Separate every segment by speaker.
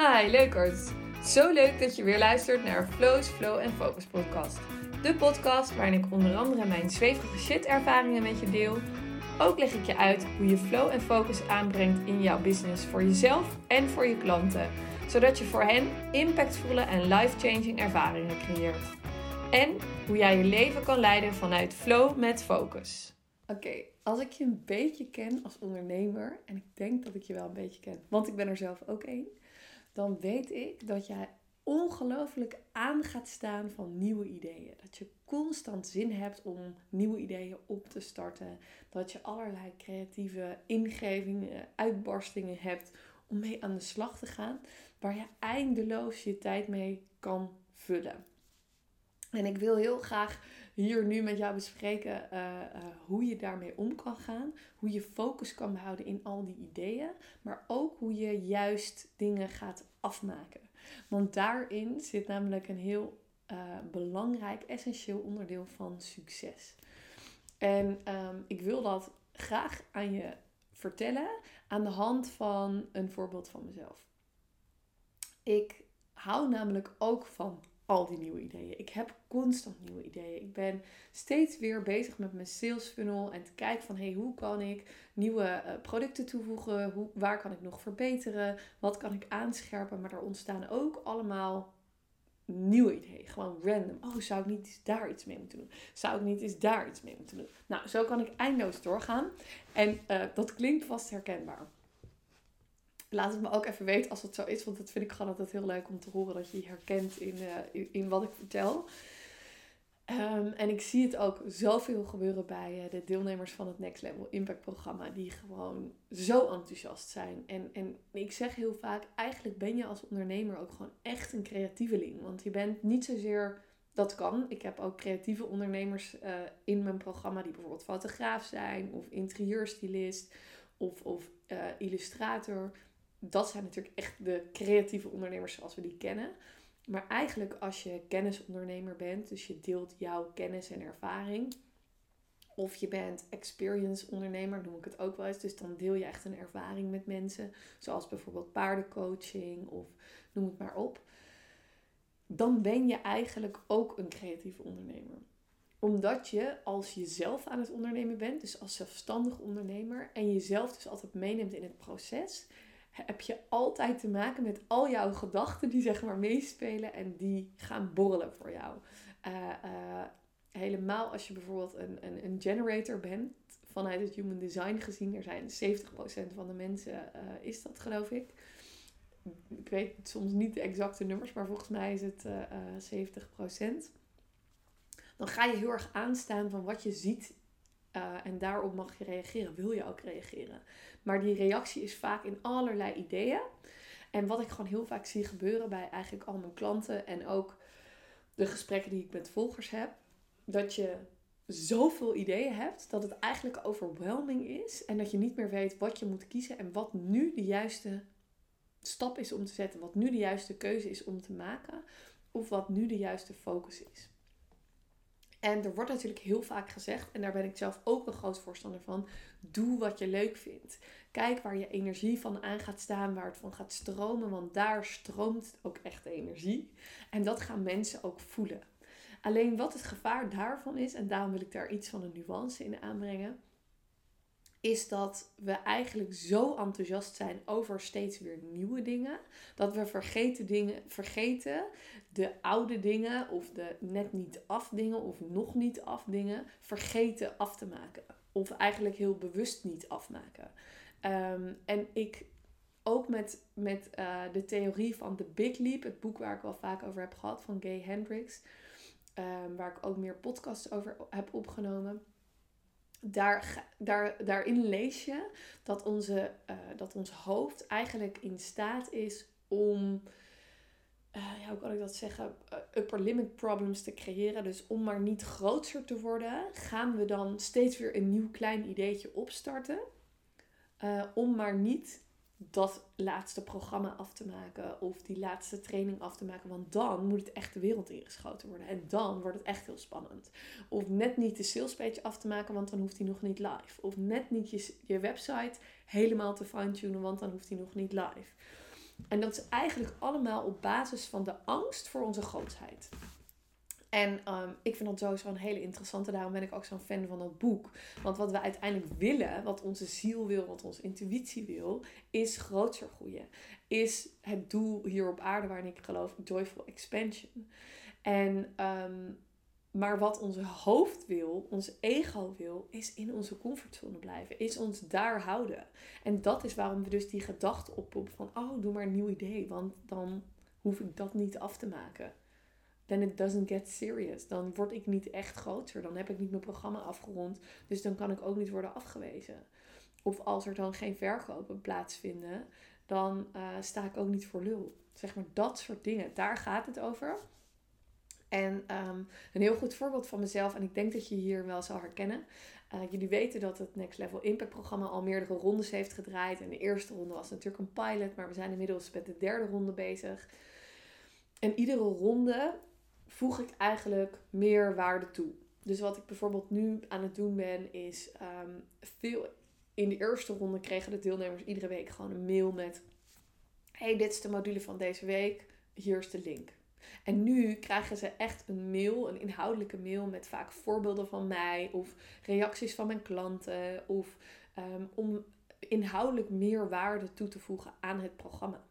Speaker 1: Hi leukers! Zo leuk dat je weer luistert naar Flow's Flow en Focus podcast. De podcast waarin ik onder andere mijn zweverige shit ervaringen met je deel. Ook leg ik je uit hoe je flow en focus aanbrengt in jouw business voor jezelf en voor je klanten. Zodat je voor hen impactvolle en life-changing ervaringen creëert. En hoe jij je leven kan leiden vanuit flow met focus. Oké, als ik je een beetje ken als ondernemer, en ik denk dat ik je wel een beetje ken, want ik ben er zelf ook één, dan weet ik dat jij ongelooflijk aan gaat staan van nieuwe ideeën. Dat je constant zin hebt om nieuwe ideeën op te starten. Dat je allerlei creatieve ingevingen, uitbarstingen hebt om mee aan de slag te gaan, waar je eindeloos je tijd mee kan vullen. En ik wil heel graag hier nu met jou bespreken uh, uh, hoe je daarmee om kan gaan. Hoe je focus kan behouden in al die ideeën. Maar ook hoe je juist dingen gaat afmaken. Want daarin zit namelijk een heel uh, belangrijk, essentieel onderdeel van succes. En um, ik wil dat graag aan je vertellen aan de hand van een voorbeeld van mezelf. Ik hou namelijk ook van al die nieuwe ideeën. Ik heb constant nieuwe ideeën. Ik ben steeds weer bezig met mijn sales funnel en te kijken van hey, hoe kan ik nieuwe uh, producten toevoegen? Hoe, waar kan ik nog verbeteren? Wat kan ik aanscherpen? Maar er ontstaan ook allemaal nieuwe ideeën. Gewoon random. Oh, zou ik niet daar iets mee moeten doen? Zou ik niet eens daar iets mee moeten doen? Nou, zo kan ik eindeloos doorgaan. En uh, dat klinkt vast herkenbaar laat het me ook even weten als het zo is. Want dat vind ik gewoon altijd heel leuk om te horen dat je je herkent in, uh, in, wat ik vertel. Um, en ik zie het ook zoveel gebeuren bij uh, de deelnemers van het Next Level Impact programma. Die gewoon zo enthousiast zijn. En, en ik zeg heel vaak, eigenlijk ben je als ondernemer ook gewoon echt een creatieveling. Want je bent niet zozeer... Dat kan. Ik heb ook creatieve ondernemers uh, in mijn programma die bijvoorbeeld fotograaf zijn, of interieurstylist, of, of illustrator dat zijn natuurlijk echt de creatieve ondernemers zoals we die kennen. Maar eigenlijk als je kennisondernemer bent, dus je deelt jouw kennis en ervaring. Of je bent experience ondernemer, noem ik het ook wel eens. Dus dan deel je echt een ervaring met mensen. Zoals bijvoorbeeld paardencoaching of noem het maar op. Dan ben je eigenlijk ook een creatieve ondernemer. Omdat je als jezelf aan het ondernemen bent, dus als zelfstandig ondernemer, en jezelf dus altijd meeneemt in het proces, heb je altijd te maken met al jouw gedachten die zeg maar meespelen en die gaan borrelen voor jou. Uh, uh, helemaal als je bijvoorbeeld een, een, een, generator bent, vanuit het human design gezien, er zijn 70% van de mensen uh, is dat geloof ik. Ik weet soms niet de exacte nummers, maar volgens mij is het 70%. Dan ga je heel erg aanstaan van wat je ziet uh, en daarop mag je reageren. Wil je ook reageren? Maar die reactie is vaak in allerlei ideeën. En wat ik gewoon heel vaak zie gebeuren bij eigenlijk al mijn klanten en ook de gesprekken die ik met volgers heb, dat je zoveel ideeën hebt dat het eigenlijk overwhelming is en dat je niet meer weet wat je moet kiezen en wat nu de juiste stap is om te zetten, wat nu de juiste keuze is om te maken of wat nu de juiste focus is. En er wordt natuurlijk heel vaak gezegd, en daar ben ik zelf ook een groot voorstander van: doe wat je leuk vindt. Kijk waar je energie van aan gaat staan, waar het van gaat stromen, want daar stroomt ook echt energie. En dat gaan mensen ook voelen. Alleen wat het gevaar daarvan is, en daarom wil ik daar iets van een nuance in aanbrengen, is dat we eigenlijk zo enthousiast zijn over steeds weer nieuwe dingen, dat we vergeten dingen, vergeten de oude dingen of de net niet af dingen of nog niet af dingen, vergeten af te maken. Of eigenlijk heel bewust niet afmaken. Um, en ik ook met, met uh, de theorie van The Big Leap, het boek waar ik wel vaak over heb gehad van Gay Hendricks, um, waar ik ook meer podcasts over heb opgenomen daar, daar, daarin lees je dat, onze, uh, dat ons hoofd eigenlijk in staat is om, uh, ja, hoe kan ik dat zeggen, uh, upper limit problems te creëren. Dus om maar niet groter te worden, gaan we dan steeds weer een nieuw klein ideetje opstarten. om maar niet dat laatste programma af te maken of die laatste training af te maken. Want dan moet het echt de wereld ingeschoten worden. En dan wordt het echt heel spannend. Of net niet de salespage af te maken, want dan hoeft hij nog niet live. Of net niet je, website helemaal te fine-tunen, want dan hoeft hij nog niet live. En dat is eigenlijk allemaal op basis van de angst voor onze grootheid. En um, ik vind dat sowieso een hele interessante. Daarom ben ik ook zo'n fan van dat boek. Want wat we uiteindelijk willen, wat onze ziel wil, wat onze intuïtie wil, is groter groeien. Is het doel hier op aarde waarin ik geloof, joyful expansion. En, um, maar wat onze hoofd wil, ons ego wil, is in onze comfortzone blijven. Is ons daar houden. En dat is waarom we dus die gedachte oppompen van, oh, doe maar een nieuw idee. Want dan hoef ik dat niet af te maken then it doesn't get serious. Dan word ik niet echt groter. Dan heb ik niet mijn programma afgerond. Dus dan kan ik ook niet worden afgewezen. Of als er dan geen verkopen plaatsvinden, dan uh, sta ik ook niet voor lul. Zeg maar dat soort dingen. Daar gaat het over. En um, een heel goed voorbeeld van mezelf, en ik denk dat je hier wel zal herkennen. Uh, jullie weten dat het Next Level Impact programma al meerdere rondes heeft gedraaid. En de eerste ronde was natuurlijk een pilot, maar we zijn inmiddels met de derde ronde bezig. En iedere ronde voeg ik eigenlijk meer waarde toe. Dus wat ik bijvoorbeeld nu aan het doen ben, is um, veel. In de eerste ronde kregen de deelnemers iedere week gewoon een mail met: Hey, dit is de module van deze week, hier is de link. En nu krijgen ze echt een mail, een inhoudelijke mail met vaak voorbeelden van mij of reacties van mijn klanten. Of um, om inhoudelijk meer waarde toe te voegen aan het programma.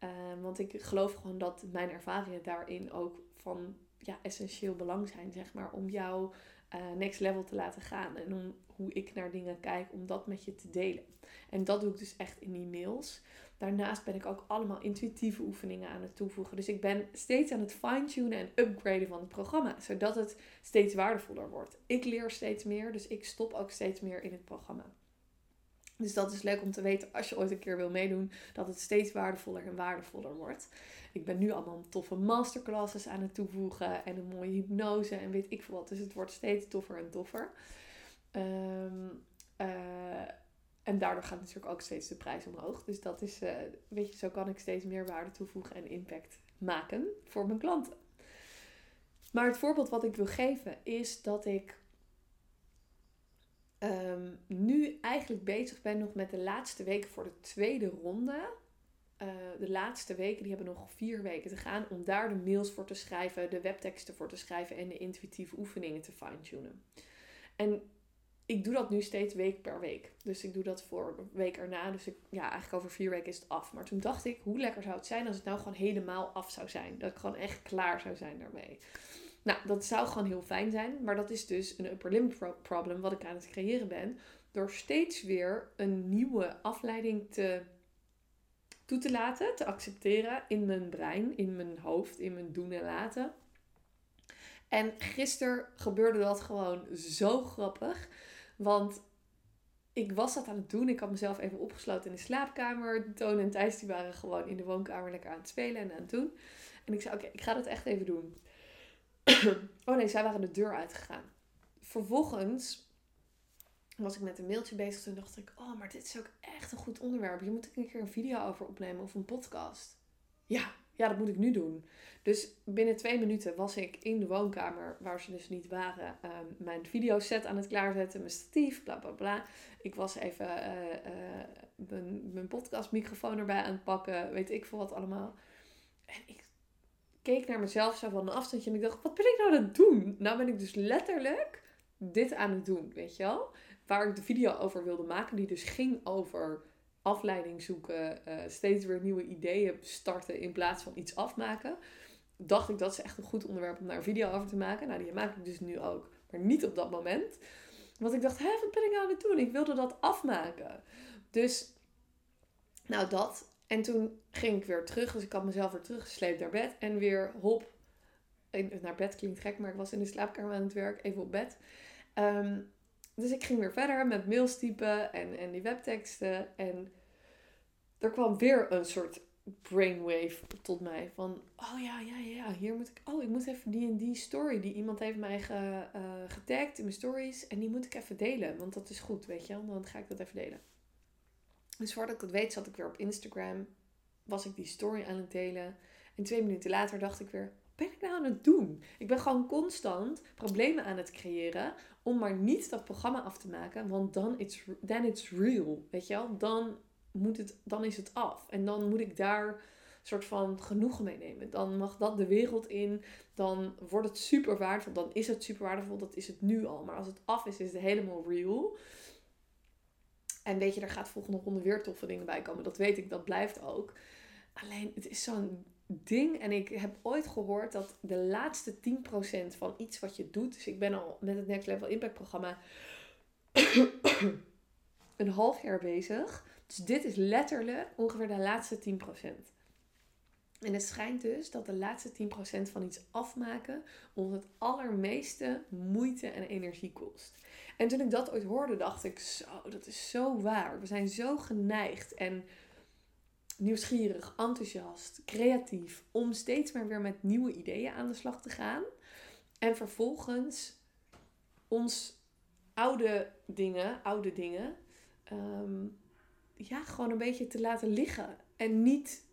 Speaker 1: Um, want ik geloof gewoon dat mijn ervaringen daarin ook van ja, essentieel belang zijn, zeg maar, om jou uh, next level te laten gaan. En om hoe ik naar dingen kijk, om dat met je te delen. En dat doe ik dus echt in die mails. Daarnaast ben ik ook allemaal intuïtieve oefeningen aan het toevoegen. Dus ik ben steeds aan het fine-tunen en upgraden van het programma, zodat het steeds waardevoller wordt. Ik leer steeds meer, dus ik stop ook steeds meer in het programma. Dus dat is leuk om te weten als je ooit een keer wil meedoen, dat het steeds waardevoller en waardevoller wordt. Ik ben nu allemaal toffe masterclasses aan het toevoegen en een mooie hypnose en weet ik veel wat. Dus het wordt steeds toffer en toffer. Um, uh, en daardoor gaat natuurlijk ook steeds de prijs omhoog. Dus dat is, uh, weet je, zo kan ik steeds meer waarde toevoegen en impact maken voor mijn klanten. Maar het voorbeeld wat ik wil geven is dat ik um, nu eigenlijk bezig ben nog met de laatste weken voor de tweede ronde. Uh, de laatste weken, die hebben nog vier weken te gaan om daar de mails voor te schrijven, de webteksten voor te schrijven en de intuïtieve oefeningen te fine-tunen. En ik doe dat nu steeds week per week. Dus ik doe dat voor een week erna. Dus ik, ja, eigenlijk over vier weken is het af. Maar toen dacht ik, hoe lekker zou het zijn als het nou gewoon helemaal af zou zijn. Dat ik gewoon echt klaar zou zijn daarmee. Nou, dat zou gewoon heel fijn zijn. Maar dat is dus een upper limb problem wat ik aan het creëren ben. Door steeds weer een nieuwe afleiding te, toe te laten, te accepteren in mijn brein, in mijn hoofd, in mijn doen en laten. En gisteren gebeurde dat gewoon zo grappig. Want ik was dat aan het doen. Ik had mezelf even opgesloten in de slaapkamer. Toon en Thijs die waren gewoon in de woonkamer lekker aan het spelen en aan het doen. En ik zei, oké, ik ga dat echt even doen. Oh nee, zij waren de deur uitgegaan. Vervolgens was ik met een mailtje bezig. Toen dacht ik, oh, maar dit is ook echt een goed onderwerp. Hier moet ik een keer een video over opnemen of een podcast. Ja, ja, dat moet ik nu doen. Dus binnen twee minuten was ik in de woonkamer, waar ze dus niet waren, um, mijn videoset aan het klaarzetten, mijn statief, bla bla bla. Ik was even uh, mijn, mijn podcastmicrofoon erbij aan het pakken, weet ik veel wat allemaal. En ik keek naar mezelf zo van een afstandje en ik dacht, wat ben ik nou aan het doen? Nou ben ik dus letterlijk dit aan het doen, weet je wel? Waar ik de video over wilde maken, die dus ging over afleiding zoeken, uh, steeds weer nieuwe ideeën starten in plaats van iets afmaken. Dacht ik dat is echt een goed onderwerp om daar een video over te maken. Nou, die maak ik dus nu ook, maar niet op dat moment. Want ik dacht, hé, wat ben ik nou aan het doen? Ik wilde dat afmaken. Dus, nou dat. En toen ging ik weer terug. Dus ik had mezelf weer teruggesleept naar bed. En weer hop. Naar bed klinkt gek, maar ik was in de slaapkamer aan het werk. Even op bed. Um, dus ik ging weer verder met mails typen en, en die webteksten. En er kwam weer een soort brainwave tot mij. Van, oh ja, ja, ja, hier moet ik... Oh, ik moet even die en die story. Die iemand heeft mij ge, uh, getagd in mijn stories. En die moet ik even delen. Want dat is goed, weet je wel. Dan ga ik dat even delen. Dus voordat ik het weet, zat ik weer op Instagram. Was ik die story aan het delen. En twee minuten later dacht ik weer ben ik nou aan het doen? Ik ben gewoon constant problemen aan het creëren om maar niet dat programma af te maken, want dan it's, then it's real, weet je wel? Dan moet het, dan is het af. En dan moet ik daar soort van genoegen mee nemen. Dan mag dat de wereld in. Dan wordt het super waardevol. Dan is het super waardevol. Dat is het nu al. Maar als het af is, is het helemaal real. En weet je, er gaat volgende ronde weer toffe dingen bij komen. Dat weet ik, dat blijft ook. Alleen, het is zo'n ding. En ik heb ooit gehoord dat de laatste 10% van iets wat je doet. Dus ik ben al met het Next Level Impact programma een half jaar bezig. Dus dit is letterlijk ongeveer de laatste 10%. En het schijnt dus dat de laatste 10% van iets afmaken ons het allermeeste moeite en energie kost. En toen ik dat ooit hoorde, dacht ik: zo, dat is zo waar. We zijn zo geneigd en nieuwsgierig, enthousiast, creatief om steeds maar weer met nieuwe ideeën aan de slag te gaan. En vervolgens ons oude dingen, oude dingen, ehm, ja, gewoon een beetje te laten liggen. En niet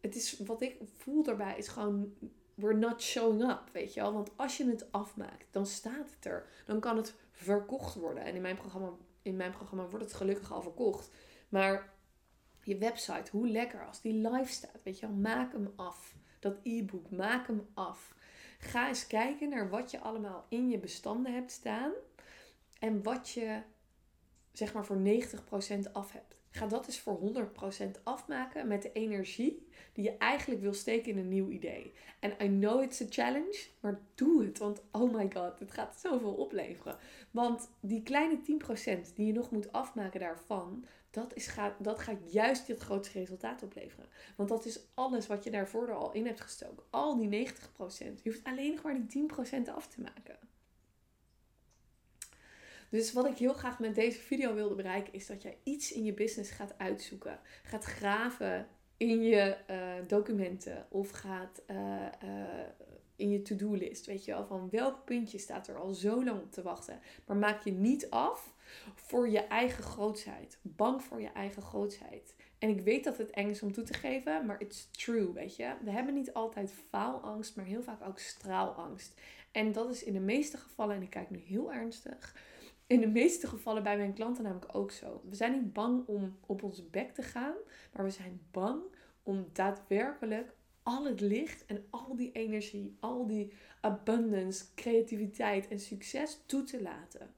Speaker 1: het is wat ik voel daarbij is gewoon we're not showing up, weet je wel? Want als je het afmaakt, dan staat het er. Dan kan het verkocht worden. En in mijn programma, in mijn programma wordt het gelukkig al verkocht. Maar je website, hoe lekker als die live staat, weet je wel? Maak hem af. Dat e-book, maak hem af. Ga eens kijken naar wat je allemaal in je bestanden hebt staan. En wat je, zeg maar, voor 90% af hebt. Ga dat eens voor 100% afmaken met de energie die je eigenlijk wil steken in een nieuw idee. En I know it's a challenge, maar doe het. Want oh my god, het gaat zoveel opleveren. Want die kleine 10% die je nog moet afmaken daarvan, dat, is, gaat, dat gaat juist het grootste resultaat opleveren. Want dat is alles wat je daarvoor er al in hebt gestoken. Al die 90%. Je hoeft alleen nog maar die 10% af te maken. Dus wat ik heel graag met deze video wilde bereiken, is dat jij iets in je business gaat uitzoeken. Gaat graven in je uh, documenten of gaat uh, uh, in je to-do-list. Weet je wel, van welk puntje staat er al zo lang op te wachten. Maar maak je niet af voor je eigen grootsheid. Bang voor je eigen grootsheid. En ik weet dat het eng is om toe te geven, maar it's true, weet je. We hebben niet altijd faalangst, maar heel vaak ook straalangst. En dat is in de meeste gevallen, en ik kijk nu heel ernstig, in de meeste gevallen bij mijn klanten namelijk ook zo. We zijn niet bang om op onze bek te gaan, maar we zijn bang om daadwerkelijk al het licht en al die energie, al die abundance, creativiteit en succes toe te laten.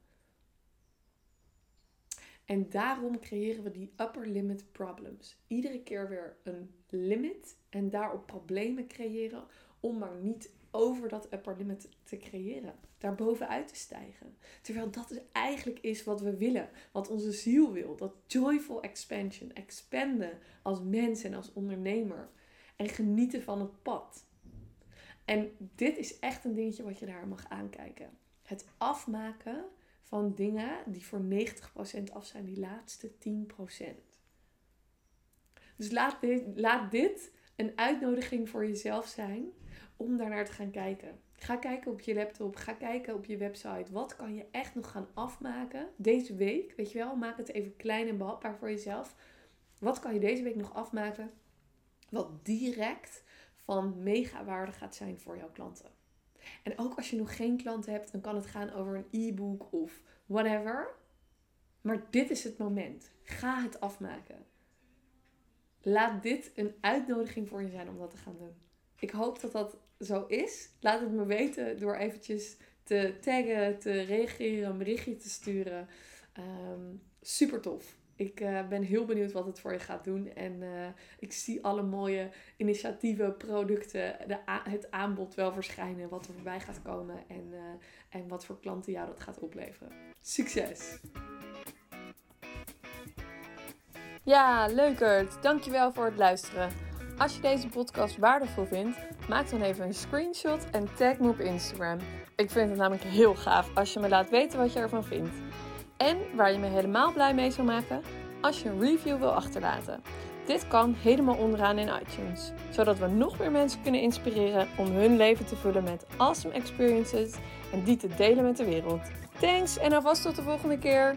Speaker 1: En daarom creëren we die upper limit problems. Iedere keer weer een limit en daarop problemen creëren om maar niet over dat upper limit te creëren. Daar bovenuit te stijgen. Terwijl dat is eigenlijk is wat we willen. Wat onze ziel wil. Dat joyful expansion. Expanden als mens en als ondernemer. En genieten van het pad. En dit is echt een dingetje wat je daar mag aankijken. Het afmaken van dingen die voor 90% af zijn. Die laatste 10%. Dus laat dit, laat dit een uitnodiging voor jezelf zijn om daarnaar te gaan kijken. Ga kijken op je laptop, ga kijken op je website. Wat kan je echt nog gaan afmaken deze week? Weet je wel, maak het even klein en behapbaar voor jezelf. Wat kan je deze week nog afmaken? Wat direct van mega waarde gaat zijn voor jouw klanten. En ook als je nog geen klanten hebt, dan kan het gaan over een e-book of whatever. Maar dit is het moment. Ga het afmaken. Laat dit een uitnodiging voor je zijn om dat te gaan doen. Ik hoop dat dat zo is. Laat het me weten door eventjes te taggen, te reageren, een berichtje te sturen. Um, super tof. Ik uh, ben heel benieuwd wat het voor je gaat doen. En uh, ik zie alle mooie initiatieven, producten, de het aanbod wel verschijnen. Wat er voorbij gaat komen. En, uh, en wat voor klanten jou dat gaat opleveren. Succes! Ja, leukert. Dankjewel voor het luisteren. Als je deze podcast waardevol vindt, maak dan even een screenshot en tag me op Instagram. Ik vind het namelijk heel gaaf als je me laat weten wat je ervan vindt. En waar je me helemaal blij mee zou maken, als je een review wil achterlaten. Dit kan helemaal onderaan in iTunes, zodat we nog meer mensen kunnen inspireren om hun leven te vullen met awesome experiences en die te delen met de wereld. Thanks en alvast tot de volgende keer.